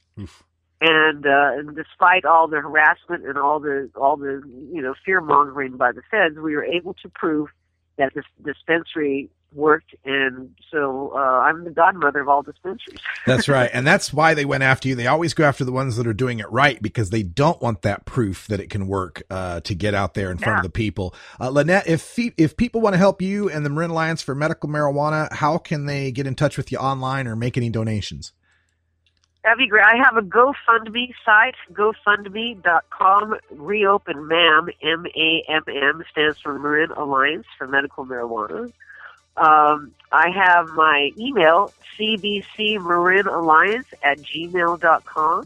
And, uh, and despite all the harassment and all the all the you know fear mongering by the feds, we were able to prove that this dispensary worked. And so uh, I'm the godmother of all dispensaries. That's right. And that's why they went after you. They always go after the ones that are doing it right because they don't want that proof that it can work uh, to get out there in front of the people. Uh, Lynette, if fe- if people want to help you and the Marin Alliance for medical marijuana, how can they get in touch with you online or make any donations? That'd be great. I have a GoFundMe site, GoFundMe.com. Reopen MAM, M-A-M-M, stands for Marin Alliance for Medical Marijuana. Um, I have my email, cbcmarinalliance at gmail.com.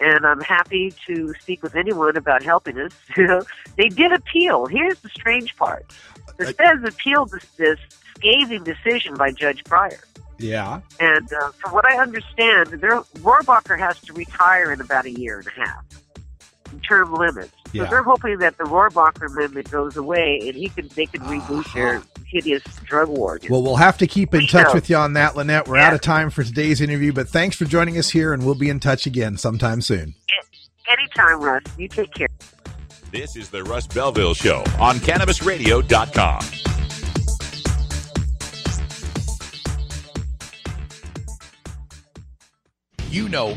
And I'm happy to speak with anyone about helping us. You know, they did appeal. Here's the strange part. The feds appealed this, this scathing decision by Judge Breyer. Yeah. And uh, from what I understand, there, Rohrabacher has to retire in about a year and a half. Term limits. So Yeah. they're hoping that the Rohrabacher amendment goes away and he can they could reboot their hideous drug war. Well, we'll have to keep in touch know. with you on that, Lynette. We're out of time for today's interview, but thanks for joining us here, and we'll be in touch again sometime soon. Anytime, Russ. You take care. This is the Russ Belville Show on CannabisRadio.com. You know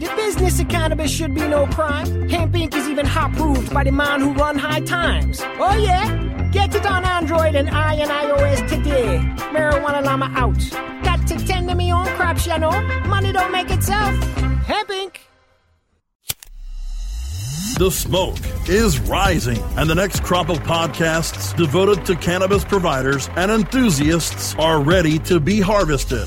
The business of cannabis should be no crime. Hemp Inc. is even hot proved by the man who run high times. Oh yeah? Get it on Android and I and iOS today. Marijuana Llama out. Got to tend to me own crops, you know. Money don't make itself. Hemp Inc. The smoke is rising, and the next crop of podcasts devoted to cannabis providers and enthusiasts are ready to be harvested.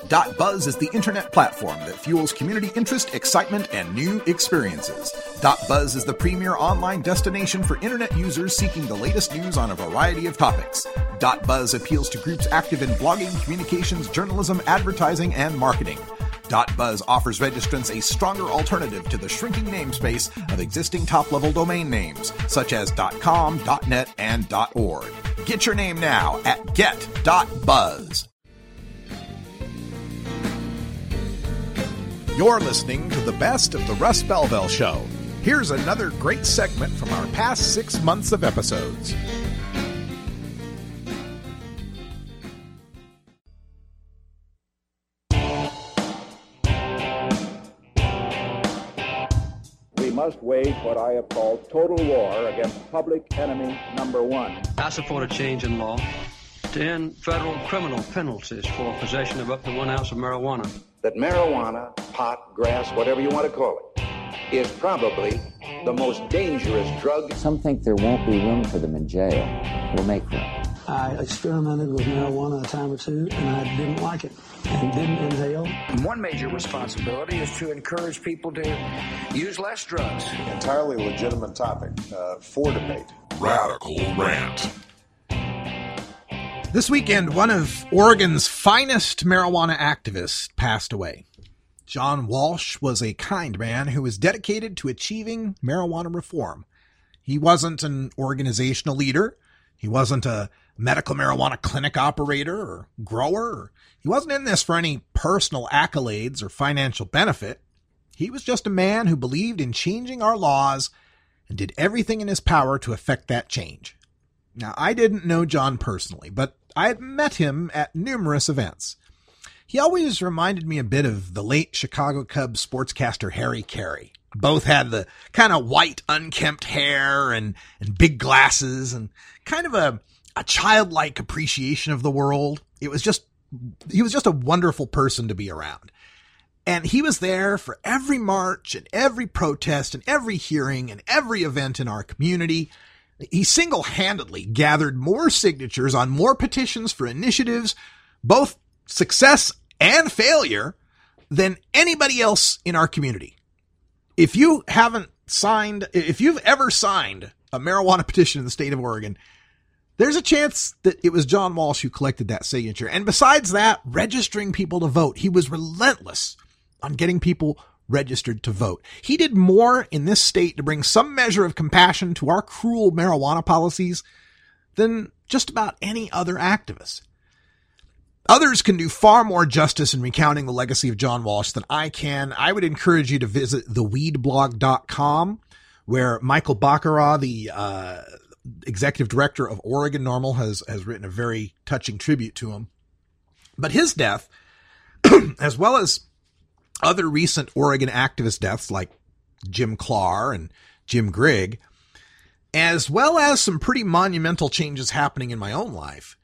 .buzz is the internet platform that fuels community interest, excitement, and new experiences. .buzz is the premier online destination for internet users seeking the latest news on a variety of topics. .buzz appeals to groups active in blogging, communications, journalism, advertising, and marketing. .buzz offers registrants a stronger alternative to the shrinking namespace of existing top-level domain names, such as .com, .net, and .org. Get your name now at get.buzz. You're listening to the best of the Russ Belville Show. Here's another great segment from our past six months of episodes. We must wage what I have called total war against public enemy number one. I support a change in law to end federal criminal penalties for possession of up to one ounce of marijuana. That marijuana, pot, grass, whatever you want to call it, is probably the most dangerous drug. Some think there won't be room for them in jail. We'll make room. I experimented with marijuana a time or two, and I didn't like it and didn't inhale. One major responsibility is to encourage people to use less drugs. Entirely legitimate topic uh, for debate. Radical Rant. This weekend, one of Oregon's finest marijuana activists passed away. John Walsh was a kind man who was dedicated to achieving marijuana reform. He wasn't an organizational leader. He wasn't a medical marijuana clinic operator or grower. He wasn't in this for any personal accolades or financial benefit. He was just a man who believed in changing our laws and did everything in his power to effect that change. Now, I didn't know John personally, but I had met him at numerous events. He always reminded me a bit of the late Chicago Cubs sportscaster Harry Caray. Both had the kind of white, unkempt hair and, and big glasses and kind of a, a childlike appreciation of the world. It was just, he was just a wonderful person to be around. And he was there for every march and every protest and every hearing and every event in our community. He single handedly gathered more signatures on more petitions for initiatives, both success and failure, than anybody else in our community. If you haven't signed, if you've ever signed a marijuana petition in the state of Oregon, there's a chance that it was John Walsh who collected that signature. And besides that, registering people to vote, he was relentless on getting people registered to vote. He did more in this state to bring some measure of compassion to our cruel marijuana policies than just about any other activist. Others can do far more justice in recounting the legacy of John Walsh than I can. I would encourage you to visit theweedblog.com where Michael Bachara, the uh, executive director of Oregon NORML, has, has written a very touching tribute to him. But his death, as well as other recent Oregon activist deaths like Jim Klahr and Jim Grigg, as well as some pretty monumental changes happening in my own life,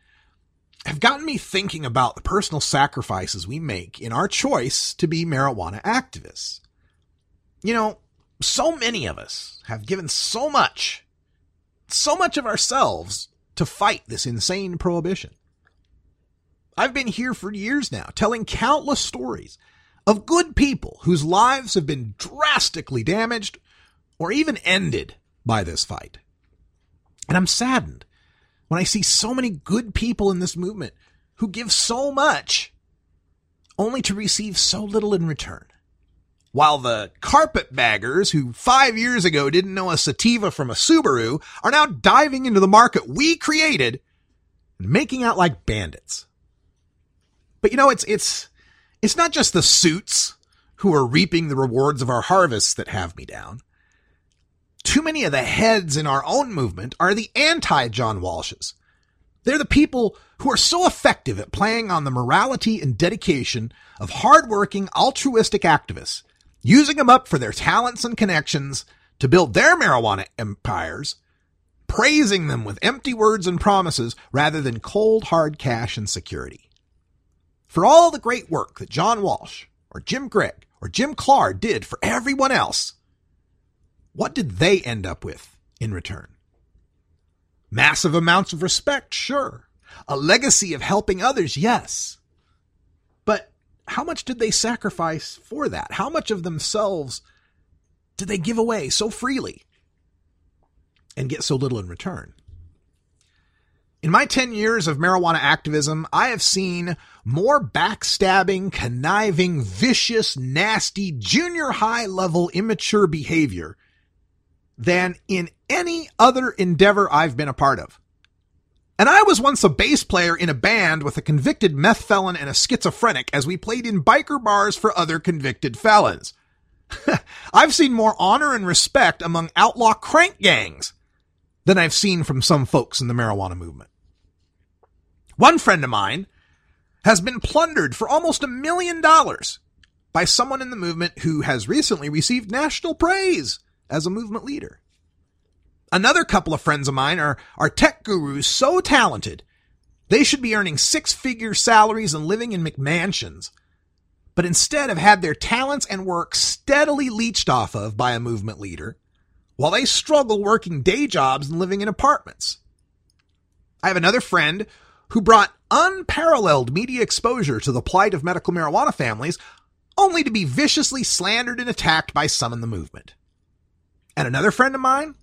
have gotten me thinking about the personal sacrifices we make in our choice to be marijuana activists. You know, so many of us have given so much so much of ourselves to fight this insane prohibition. I've been here for years now telling countless stories of good people whose lives have been drastically damaged or even ended by this fight. And I'm saddened when I see so many good people in this movement who give so much only to receive so little in return. While the carpetbaggers who five years ago didn't know a sativa from a Subaru are now diving into the market we created and making out like bandits. But you know, it's, it's, it's not just the suits who are reaping the rewards of our harvests that have me down. Too many of the heads in our own movement are the anti John Walshes. They're the people who are so effective at playing on the morality and dedication of hardworking, altruistic activists, using them up for their talents and connections to build their marijuana empires, praising them with empty words and promises rather than cold, hard cash and security. For all the great work that John Walsh, or Jim Gregg, or Jim Klahr did for everyone else, what did they end up with in return? Massive amounts of respect, sure. A legacy of helping others, yes. But how much did they sacrifice for that? How much of themselves did they give away so freely and get so little in return? In my 10 years of marijuana activism, I have seen more backstabbing, conniving, vicious, nasty, junior high level immature behavior than in any other endeavor I've been a part of. And I was once a bass player in a band with a convicted meth felon and a schizophrenic as we played in biker bars for other convicted felons. I've seen more honor and respect among outlaw crank gangs than I've seen from some folks in the marijuana movement. One friend of mine has been plundered for almost a million dollars by someone in the movement who has recently received national praise as a movement leader. Another couple of friends of mine are, are tech gurus so talented, they should be earning six figure salaries and living in McMansions, but instead have had their talents and work steadily leached off of by a movement leader while they struggle working day jobs and living in apartments. I have another friend who brought unparalleled media exposure to the plight of medical marijuana families only to be viciously slandered and attacked by some in the movement. And another friend of mine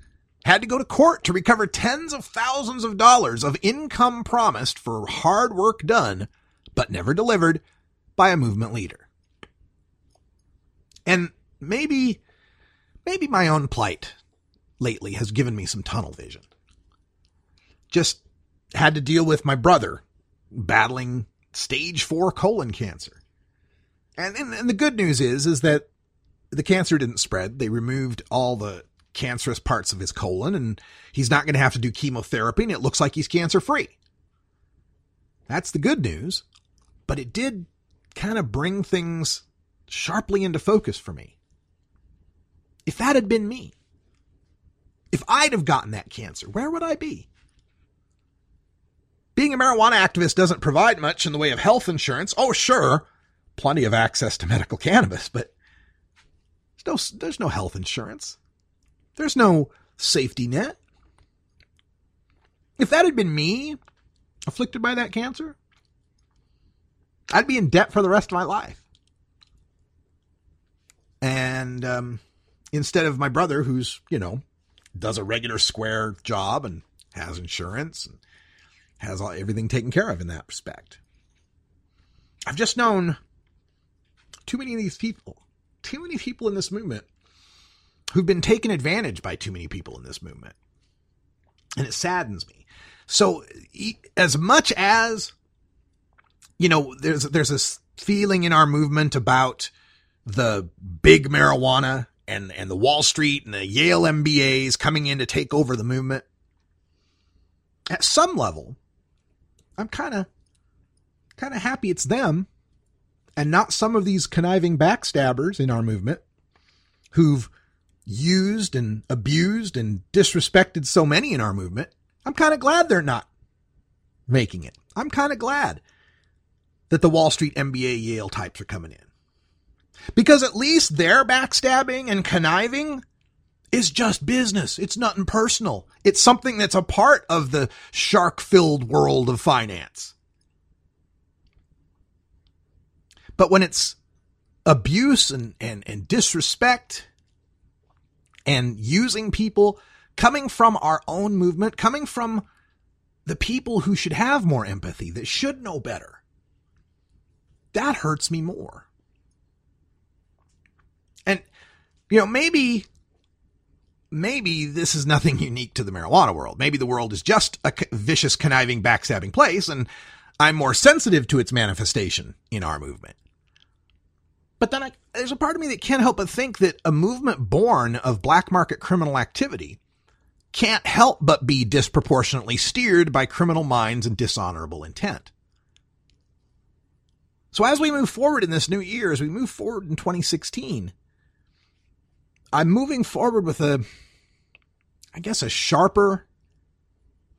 had to go to court to recover tens of thousands of dollars of income promised for hard work done, but never delivered by a movement leader. And maybe, maybe my own plight lately has given me some tunnel vision. Just had to deal with my brother battling stage four colon cancer. And, and, and the good news is, is that the cancer didn't spread. They removed all the cancerous parts of his colon and he's not going to have to do chemotherapy and it looks like he's cancer free. That's the good news, but it did kind of bring things sharply into focus for me. If that had been me, if I'd have gotten that cancer, where would I be? Being a marijuana activist doesn't provide much in the way of health insurance. Oh, sure, plenty of access to medical cannabis, but there's no, there's no health insurance. There's no safety net. If that had been me afflicted by that cancer, I'd be in debt for the rest of my life. And um, instead of my brother, who's, you know, does a regular square job and has insurance and has all, everything taken care of in that respect. I've just known too many of these people too many people in this movement who've been taken advantage by too many people in this movement. And it saddens me. So as much as you know there's there's this feeling in our movement about the big marijuana and and the Wall Street and the Yale MBAs coming in to take over the movement. At some level, I'm kind of kind of happy it's them and not some of these conniving backstabbers in our movement who've used and abused and disrespected so many in our movement. I'm kind of glad they're not making it. I'm kind of glad that the Wall Street MBA Yale types are coming in. Because at least their backstabbing and conniving is just business. It's nothing personal. It's something that's a part of the shark filled world of finance. But when it's abuse and, and, and disrespect and using people coming from our own movement, coming from the people who should have more empathy, that should know better, that hurts me more. And, you know, maybe, maybe this is nothing unique to the marijuana world. Maybe the world is just a vicious, conniving, backstabbing place, and I'm more sensitive to its manifestation in our movement. But then I, there's a part of me that can't help but think that a movement born of black market criminal activity can't help but be disproportionately steered by criminal minds and dishonorable intent. So as we move forward in this new year, as we move forward in 2016, I'm moving forward with a, I guess, a sharper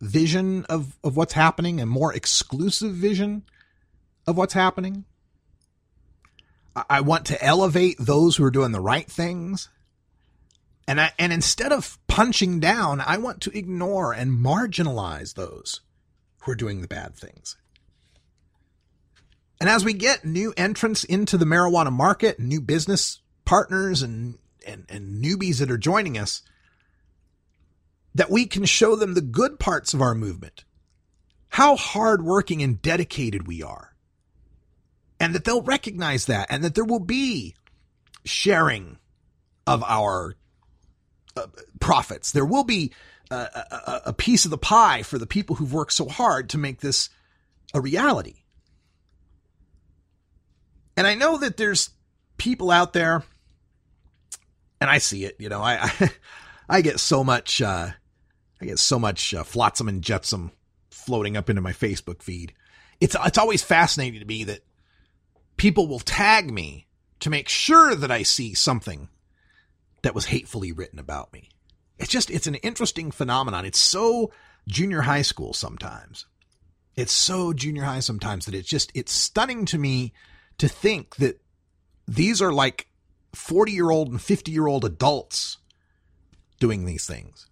vision of, of what's happening, a more exclusive vision of what's happening. I want to elevate those who are doing the right things. And I, and instead of punching down, I want to ignore and marginalize those who are doing the bad things. And as we get new entrants into the marijuana market, new business partners and, and, and newbies that are joining us, that we can show them the good parts of our movement, how hardworking and dedicated we are and that they'll recognize that and that there will be sharing of our uh, profits. There will be a, a piece of the pie for the people who've worked so hard to make this a reality. And I know that there's people out there, and I see it. You know, I I, I get so much uh, I get so much uh, flotsam and jetsam floating up into my Facebook feed. It's it's always fascinating to me that people will tag me to make sure that I see something that was hatefully written about me. It's just, it's an interesting phenomenon. It's so junior high school sometimes. It's so junior high sometimes that it's just, it's stunning to me to think that these are like 40 year old and 50 year old adults doing these things.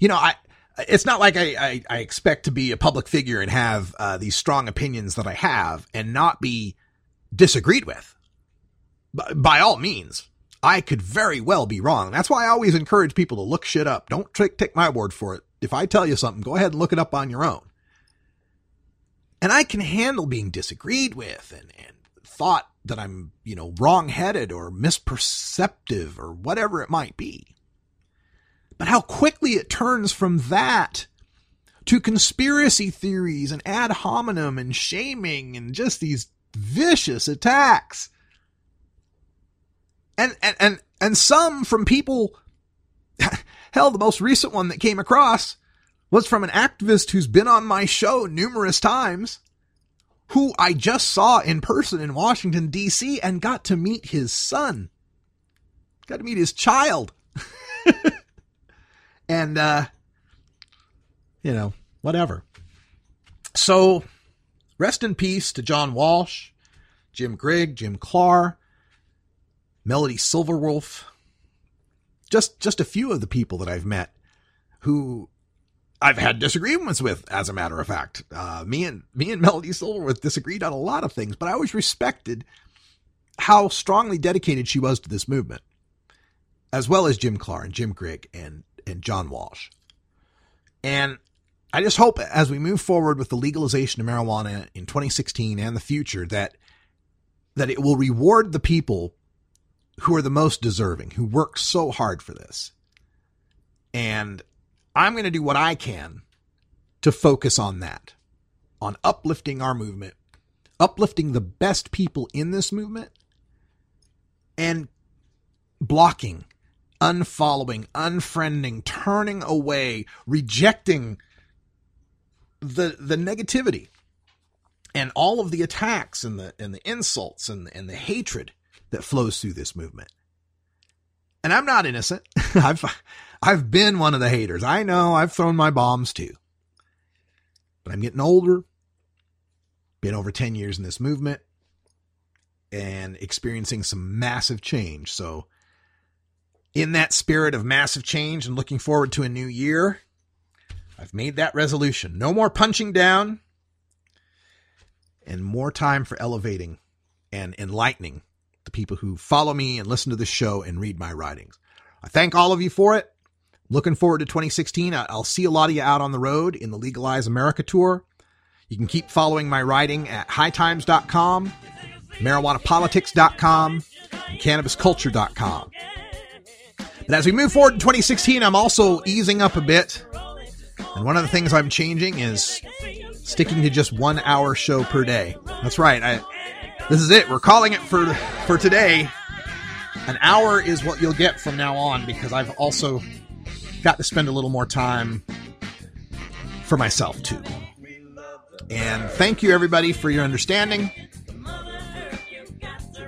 You know, I, it's not like I, I, I, expect to be a public figure and have uh, these strong opinions that I have and not be disagreed with. By, by all means, I could very well be wrong. That's why I always encourage people to look shit up. Don't take my word for it. If I tell you something, go ahead and look it up on your own. And I can handle being disagreed with and, and thought that I'm, you know, wrong-headed or misperceptive or whatever it might be. But how quickly it turns from that to conspiracy theories and ad hominem and shaming and just these vicious attacks. And, and, and, and some from people, hell, the most recent one that came across was from an activist who's been on my show numerous times, who I just saw in person in Washington, D.C., and got to meet his son. Got to meet his child. and uh, you know, whatever. So, rest in peace to John Walsh, Jim Grigg, Jim Klahr, Melody Silverwolf. Just just a few of the people that I've met who I've had disagreements with, as a matter of fact. Uh, me and me and Melody Silverwolf disagreed on a lot of things, but I always respected how strongly dedicated she was to this movement, as well as Jim Klahr and Jim Grigg and and John Walsh. And I just hope as we move forward with the legalization of marijuana in 2016 and the future that that it will reward the people who are the most deserving, who work so hard for this. And I'm going to do what I can to focus on that, on uplifting our movement, uplifting the best people in this movement, and blocking unfollowing, unfriending, turning away, rejecting the the negativity and all of the attacks and the and the insults and and the hatred that flows through this movement. And I'm not innocent. I've I've been one of the haters. I know I've thrown my bombs too. But I'm getting older. Been over 10 years in this movement and experiencing some massive change. So In that spirit of massive change and looking forward to a new year, I've made that resolution. No more punching down and more time for elevating and enlightening the people who follow me and listen to the show and read my writings. I thank all of you for it. Looking forward to 2016. I'll see a lot of you out on the road in the Legalize America tour. You can keep following my writing at hightimes.com, marijuanapolitics.com, and cannabisculture.com. But as we move forward in 2016, I'm also easing up a bit. And one of the things I'm changing is sticking to just one hour show per day. That's right. I, this is it. We're calling it for for today. An hour is what you'll get from now on because I've also got to spend a little more time for myself too. And thank you everybody for your understanding.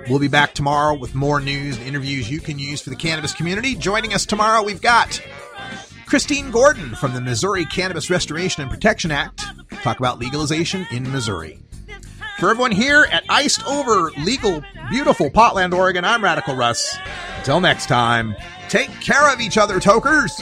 We'll be back tomorrow with more news and interviews you can use for the cannabis community. Joining us tomorrow, we've got Christine Gordon from the Missouri Cannabis Restoration and Protection Act. Talk about legalization in Missouri. For everyone here at Iced Over Legal, beautiful Potland, Oregon, I'm Radical Russ. Until next time, take care of each other, tokers.